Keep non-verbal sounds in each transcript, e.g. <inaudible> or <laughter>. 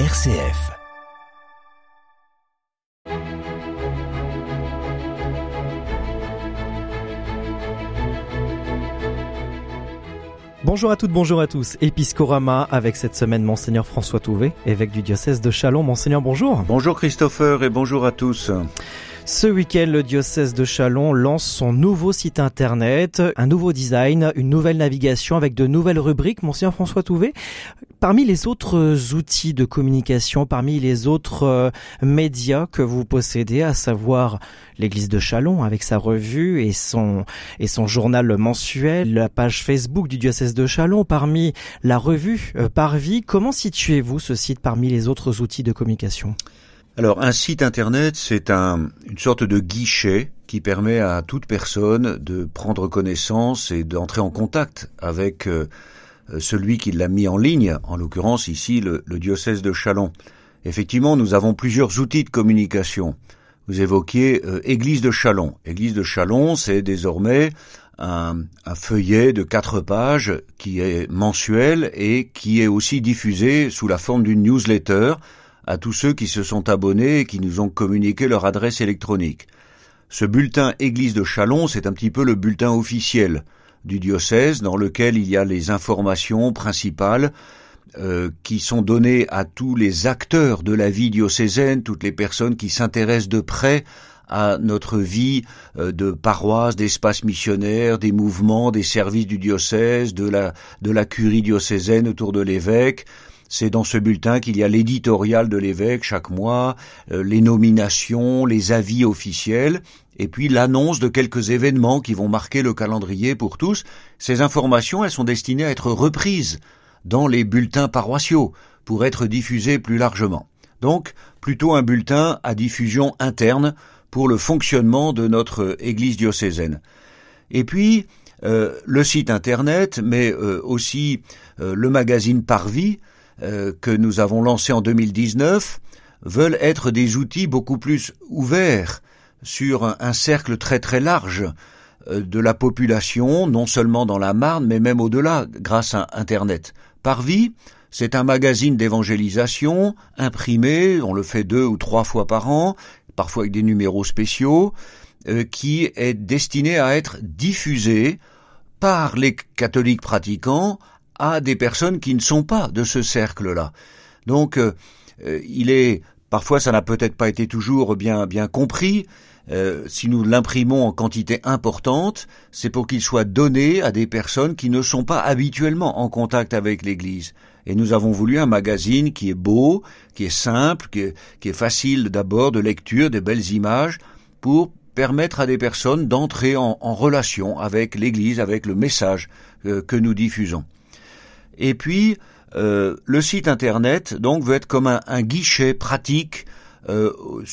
RCF. Bonjour à toutes, bonjour à tous. Épiscorama avec cette semaine Monseigneur François Touvet, évêque du diocèse de Chalon. Monseigneur, bonjour. Bonjour Christopher et bonjour à tous. Ce week-end, le diocèse de Chalon lance son nouveau site internet, un nouveau design, une nouvelle navigation avec de nouvelles rubriques. Monseigneur François Touvet, parmi les autres outils de communication, parmi les autres euh, médias que vous possédez, à savoir l'église de Chalon avec sa revue et son, et son journal mensuel, la page Facebook du diocèse de Chalon, parmi la revue euh, Parvis, comment situez-vous ce site parmi les autres outils de communication? Alors un site internet, c'est un, une sorte de guichet qui permet à toute personne de prendre connaissance et d'entrer en contact avec euh, celui qui l'a mis en ligne, en l'occurrence ici le, diocèse de Chalon. Effectivement, nous avons plusieurs outils de communication. Vous évoquiez euh, Église de Chalon. Église de Chalon, c'est désormais un, feuillet de quatre pages qui est mensuel et qui est aussi diffusé sous la forme d'une newsletter à tous ceux qui se sont abonnés et qui nous ont communiqué leur adresse électronique. Ce bulletin Église de Chalon, c'est un petit peu le bulletin officiel du diocèse dans lequel il y a les informations principales euh, qui sont données à tous les acteurs de la vie diocésaine, toutes les personnes qui s'intéressent de près à notre vie euh, de paroisse, d'espace missionnaire, des mouvements, des services du diocèse, de la, de la curie diocésaine autour de l'évêque, c'est dans ce bulletin qu'il y a l'éditorial de l'évêque chaque mois, euh, les nominations, les avis officiels, et puis l'annonce de quelques événements qui vont marquer le calendrier pour tous. Ces informations, elles sont destinées à être reprises dans les bulletins paroissiaux pour être diffusées plus largement. Donc, plutôt un bulletin à diffusion interne pour le fonctionnement de notre Église diocésaine. Et puis, euh, le site internet, mais euh, aussi le magazine Parvis, euh, que nous avons lancés en 2019 veulent être des outils beaucoup plus ouverts sur un, cercle très très large euh, de la population, non seulement dans la Marne, mais même au-delà, grâce à Internet. Parvis, c'est un magazine d'évangélisation, imprimé, on le fait deux ou trois fois par an, parfois avec des numéros spéciaux, euh, qui est destiné à être diffusé par les catholiques pratiquants à des personnes qui ne sont pas de ce cercle-là. Donc, euh, euh, il est parfois ça n'a peut-être pas été toujours bien bien compris. Euh, si nous l'imprimons en quantité importante, c'est pour qu'il soit donné à des personnes qui ne sont pas habituellement en contact avec l'Église. Et nous avons voulu un magazine qui est beau, qui est simple, qui est, facile d'abord de lecture, des belles images, pour permettre à des personnes d'entrer en, en, relation avec l'Église, avec le message que nous diffusons. Et puis, euh, le site internet donc veut être comme un, guichet pratique euh,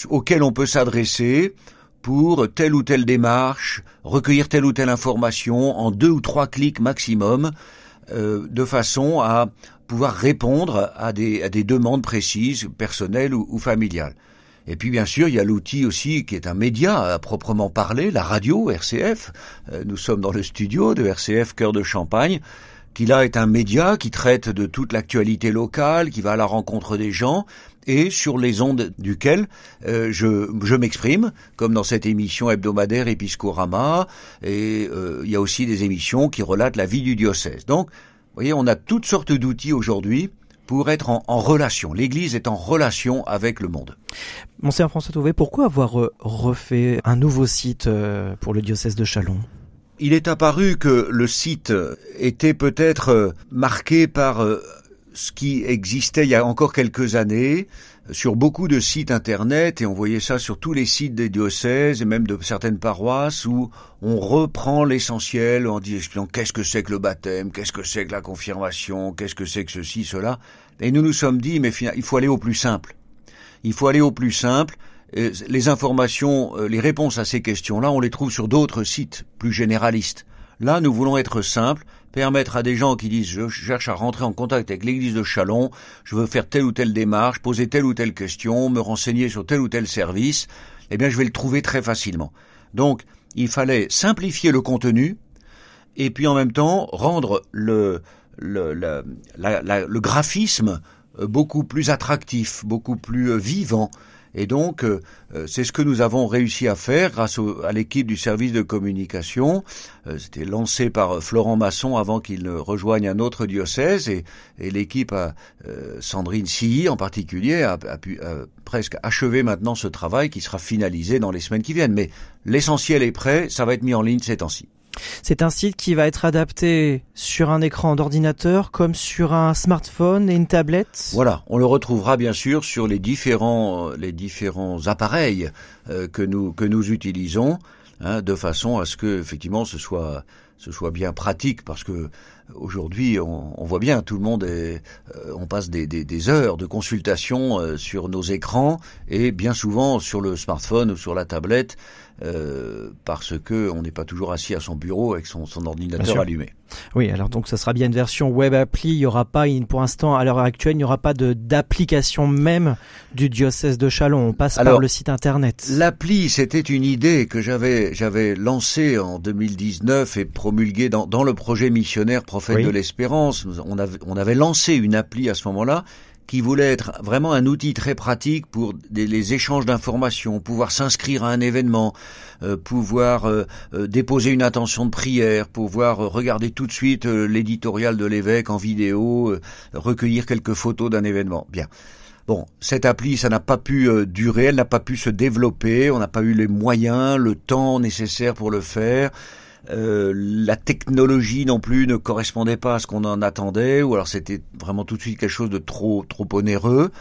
auquel on peut s'adresser pour telle ou telle démarche, recueillir telle ou telle information en deux ou trois clics maximum, euh, de façon à pouvoir répondre à des, à des demandes précises, personnelles ou, ou, familiales. Et puis bien sûr, il y a l'outil aussi qui est un média à proprement parler, la radio RCF. nous sommes dans le studio de RCF Cœur de Champagne là est un média qui traite de toute l'actualité locale, qui va à la rencontre des gens, et sur les ondes duquel euh, je, m'exprime, comme dans cette émission hebdomadaire Episcorama, et euh, il y a aussi des émissions qui relatent la vie du diocèse. Donc, vous voyez, on a toutes sortes d'outils aujourd'hui pour être en, en relation. L'Église est en relation avec le monde. Monseigneur François Touvet, pourquoi avoir euh, refait un nouveau site pour le diocèse de Chalon? Il est apparu que le site était peut-être euh, marqué par euh, ce qui existait il y a encore quelques années sur beaucoup de sites internet et on voyait ça sur tous les sites des diocèses et même de certaines paroisses où on reprend l'essentiel en disant qu'est-ce que c'est que le baptême, qu'est-ce que c'est que la confirmation, qu'est-ce que c'est que ceci, cela? Et nous nous sommes dit mais il faut aller au plus simple. Il faut aller au plus simple les informations, euh, les réponses à ces questions-là, on les trouve sur d'autres sites plus généralistes. Là, nous voulons être simples, permettre à des gens qui disent je cherche à rentrer en contact avec l'église de Chalon, je veux faire telle ou telle démarche, poser telle ou telle question, me renseigner sur tel ou tel service, eh bien je vais le trouver très facilement. Donc, il fallait simplifier le contenu et puis en même temps rendre le, le, le graphisme beaucoup plus attractif, beaucoup plus vivant. Et donc, euh, euh, c'est ce que nous avons réussi à faire grâce à l'équipe du service de communication. Euh, c'était lancé par Florent Masson avant qu'il ne rejoigne un autre diocèse. Et, et l'équipe, Sandrine Silly en particulier, a, a pu presque achever maintenant ce travail qui sera finalisé dans les semaines qui viennent. Mais l'essentiel est prêt, ça va être mis en ligne ces temps-ci. C'est un site qui va être adapté sur un écran d'ordinateur comme sur un smartphone et une tablette. Voilà, on le retrouvera bien sûr sur les différents les différents appareils euh, que nous que nous utilisons hein, de façon à ce que effectivement ce soit ce soit bien pratique parce que aujourd'hui on, on, voit bien tout le monde est euh, on passe des, des, des, heures de consultation euh, sur nos écrans et bien souvent sur le smartphone ou sur la tablette euh, parce que on n'est pas toujours assis à son bureau avec son, son ordinateur allumé. Oui, alors donc ça sera bien une version web appli. Il y aura pas, pour l'instant, à l'heure actuelle, il n'y aura pas de d'application même du diocèse de Chalon. On passe par le site internet. L'appli, c'était une idée que j'avais j'avais lancée en 2019 et promulguée dans, dans le projet missionnaire De l'Espérance. On avait on avait lancé une appli à ce moment-là qui voulait être vraiment un outil très pratique pour les échanges d'informations, pouvoir s'inscrire à un événement, euh, pouvoir euh, euh, déposer une intention de prière, pouvoir regarder tout de suite l'éditorial de l'évêque en vidéo, recueillir quelques photos d'un événement. Bien. Bon, cette appli, ça n'a pas pu durer, elle n'a pas pu se développer, on n'a pas eu les moyens, le temps nécessaire pour le faire. Euh, la technologie non plus ne correspondait pas à ce qu'on en attendait, ou alors c'était vraiment tout de suite quelque chose de trop trop onéreux.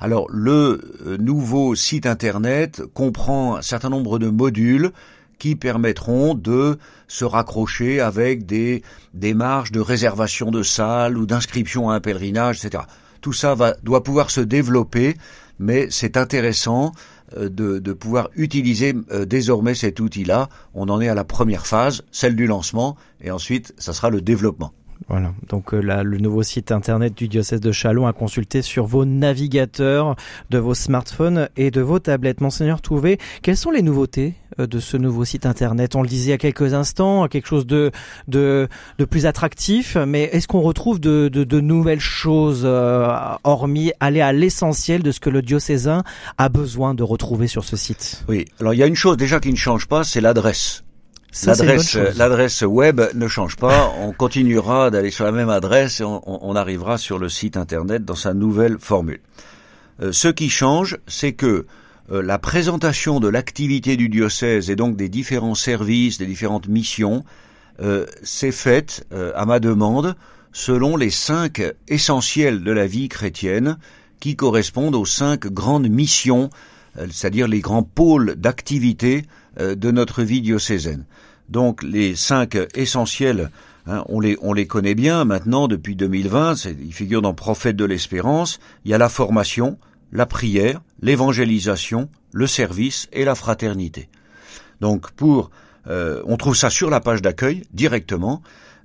Alors le euh, nouveau site internet comprend un certain nombre de modules qui permettront de se raccrocher avec des démarches de réservation de salles ou d'inscription à un pèlerinage, etc. Tout ça va, doit pouvoir se développer, mais c'est intéressant de, de, pouvoir utiliser euh, désormais cet outil-là. On en est à la première phase, celle du lancement, et ensuite, ça sera le développement. Voilà, donc euh, là, le nouveau site internet du diocèse de Chalon à consulter sur vos navigateurs de vos smartphones et de vos tablettes. Monseigneur Touvé, quelles sont les nouveautés euh, de ce nouveau site internet? On le disait a quelques instants, quelque chose de, de, plus attractif, mais est-ce qu'on retrouve de, de, de, nouvelles choses, euh, hormis aller à l'essentiel de ce que le diocésain a besoin de retrouver sur ce site? Oui, alors il y a une chose déjà qui ne change pas, c'est l'adresse. L'adresse, l'adresse web ne change pas. <laughs> On continuera d'aller sur la même adresse et on, on, arrivera sur le site internet dans sa nouvelle formule. Euh, ce qui change, c'est que euh, la présentation de l'activité du diocèse et donc des différents services, des différentes missions, euh, s'est faite euh, à ma demande selon les cinq essentiels de la vie chrétienne qui correspondent aux cinq grandes missions, c'est-à-dire les grands pôles d'activité de notre vie diocésaine. Donc les cinq essentiels, hein, on, les, on les connaît bien maintenant depuis 2020, ils figurent dans Prophète de l'Espérance, il y a la formation, la prière, l'évangélisation, le service et la fraternité. Donc pour euh, on trouve ça sur la page d'accueil directement,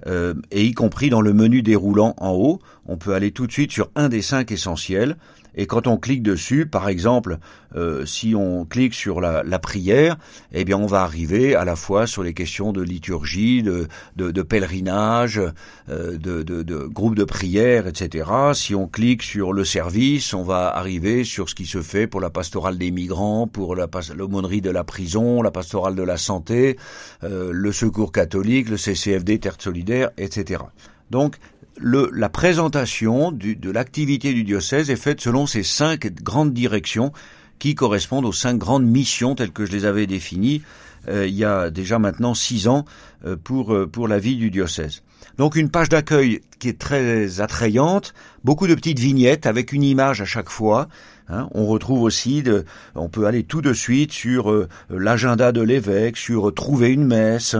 euh, et y compris dans le menu déroulant en haut, on peut aller tout de suite sur un des cinq essentiels, et quand on clique dessus, par exemple, euh, si on clique sur la, prière, eh bien, on va arriver à la fois sur les questions de liturgie, de, de, de pèlerinage, euh, de, de, de groupe de prière, etc. Si on clique sur le service, on va arriver sur ce qui se fait pour la pastorale des migrants, pour l'aumônerie de la prison, la pastorale de la santé, euh, le secours catholique, le CCFD, Terre solidaire, etc. Donc, la présentation de l'activité du diocèse est faite selon ces cinq grandes directions qui correspondent aux cinq grandes missions telles que je les avais définies euh, il y a déjà maintenant six ans euh, pour, euh, pour la vie du diocèse. Donc une page d'accueil qui est très attrayante, beaucoup de petites vignettes avec une image à chaque fois. Hein. On retrouve aussi, de, on peut aller tout de suite sur l'agenda de l'évêque, sur trouver une messe,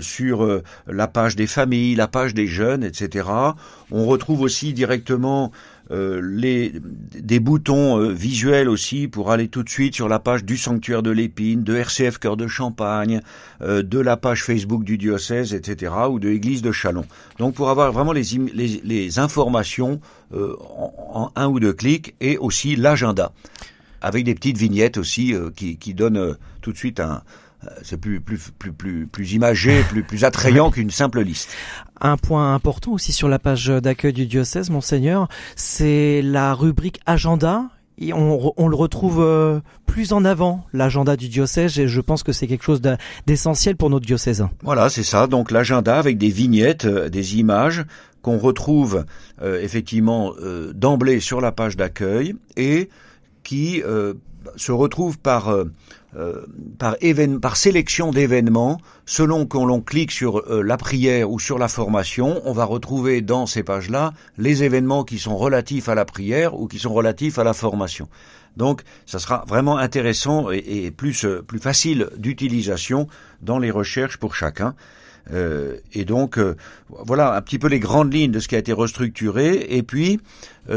sur la page des familles, la page des jeunes, etc. On retrouve aussi directement euh, les, des boutons euh, visuels aussi pour aller tout de suite sur la page du sanctuaire de l'épine, de RCF Cœur de Champagne, euh, de la page Facebook du diocèse, etc., ou de l'église de Chalon. Donc pour avoir vraiment les, les, les informations en, en, un ou deux clics et aussi l'agenda avec des petites vignettes aussi qui, qui donnent tout de suite un, c'est plus, plus, plus, plus, plus imagé, <laughs> plus, plus attrayant qu'une simple liste. Un point important aussi sur la page d'accueil du diocèse, monseigneur, c'est la rubrique agenda on, le retrouve euh, plus en avant, l'agenda du diocèse, et je pense que c'est quelque chose d'essentiel pour notre diocèse. Voilà, c'est ça. Donc l'agenda avec des vignettes, euh, des images qu'on retrouve euh, effectivement d'emblée sur la page d'accueil et qui se retrouvent par euh, par, par sélection d'événements, selon qu'on l'on clique sur euh, la prière ou sur la formation, on va retrouver dans ces pages-là les événements qui sont relatifs à la prière ou qui sont relatifs à la formation. Donc, ça sera vraiment intéressant et, plus, euh, plus facile d'utilisation dans les recherches pour chacun. et donc, voilà un petit peu les grandes lignes de ce qui a été restructuré. Et puis,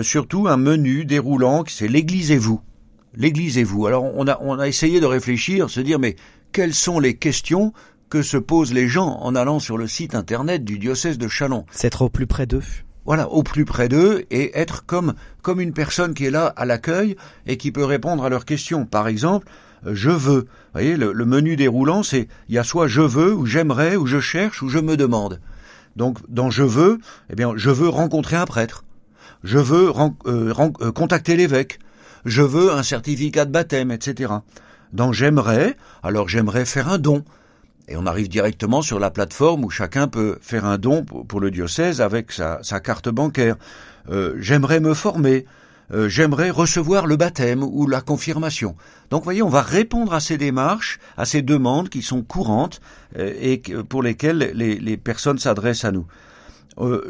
surtout, un menu déroulant, c'est l'Église et vous l'Église et vous. Alors on a, on a essayé de réfléchir, se dire mais quelles sont les questions que se posent les gens en allant sur le site internet du diocèse de Chalon? C'est au plus près d'eux. Voilà, au plus près d'eux et être comme comme une personne qui est là à l'accueil et qui peut répondre à leurs questions. Par exemple, euh, je veux. Vous voyez, le, menu déroulant, c'est il y a soit je veux ou j'aimerais ou je cherche ou je me demande. Donc dans je veux, eh bien je veux rencontrer un prêtre. Je veux euh, euh, contacter l'évêque je veux un certificat de baptême, etc. Donc j'aimerais, alors j'aimerais faire un don. Et on arrive directement sur la plateforme où chacun peut faire un don pour le diocèse avec sa, carte bancaire. Euh, j'aimerais me former. Euh, j'aimerais recevoir le baptême ou la confirmation. Donc, voyez, on va répondre à ces démarches, à ces demandes qui sont courantes euh, et pour lesquelles les, les personnes s'adressent à nous.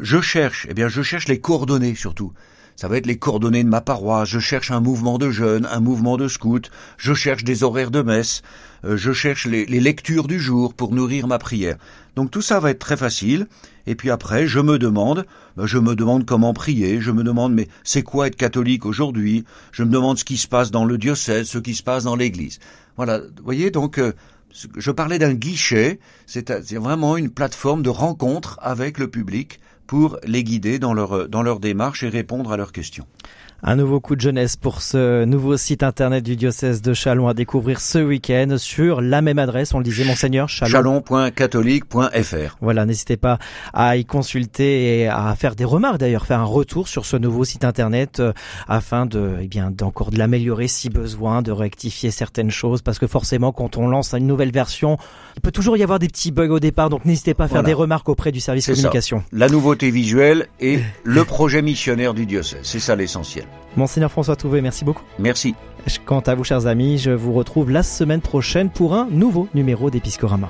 je cherche, eh bien, je cherche les coordonnées surtout ça va être les coordonnées de ma paroisse, je cherche un mouvement de jeunes, un mouvement de scouts, je cherche des horaires de messe, euh, je cherche les, lectures du jour pour nourrir ma prière. Donc tout ça va être très facile. Et puis après, je me demande, ben, je me demande comment prier, je me demande mais c'est quoi être catholique aujourd'hui, je me demande ce qui se passe dans le diocèse, ce qui se passe dans l'église. Voilà, vous voyez donc euh, je parlais d'un guichet, c'est vraiment une plateforme de rencontre avec le public pour les guider dans leur, dans leur démarche et répondre à leurs questions. Un nouveau coup de jeunesse pour ce nouveau site internet du diocèse de Chalon à découvrir ce week-end sur la même adresse, on le disait monseigneur, chalon. Chalon.catholique.fr. Voilà, n'hésitez pas à y consulter et à faire des remarques d'ailleurs, faire un retour sur ce nouveau site internet euh, afin de, eh bien, d'encore de l'améliorer si besoin, de rectifier certaines choses parce que forcément quand on lance une nouvelle version, il peut toujours y avoir des petits bugs au départ, donc n'hésitez pas à faire des remarques auprès du service communication. La nouveauté visuelle et le projet missionnaire du diocèse, c'est ça l'essentiel. Monseigneur François Touvet, merci beaucoup. Merci. Quant à vous, chers amis, je vous retrouve la semaine prochaine pour un nouveau numéro d'Episcorama.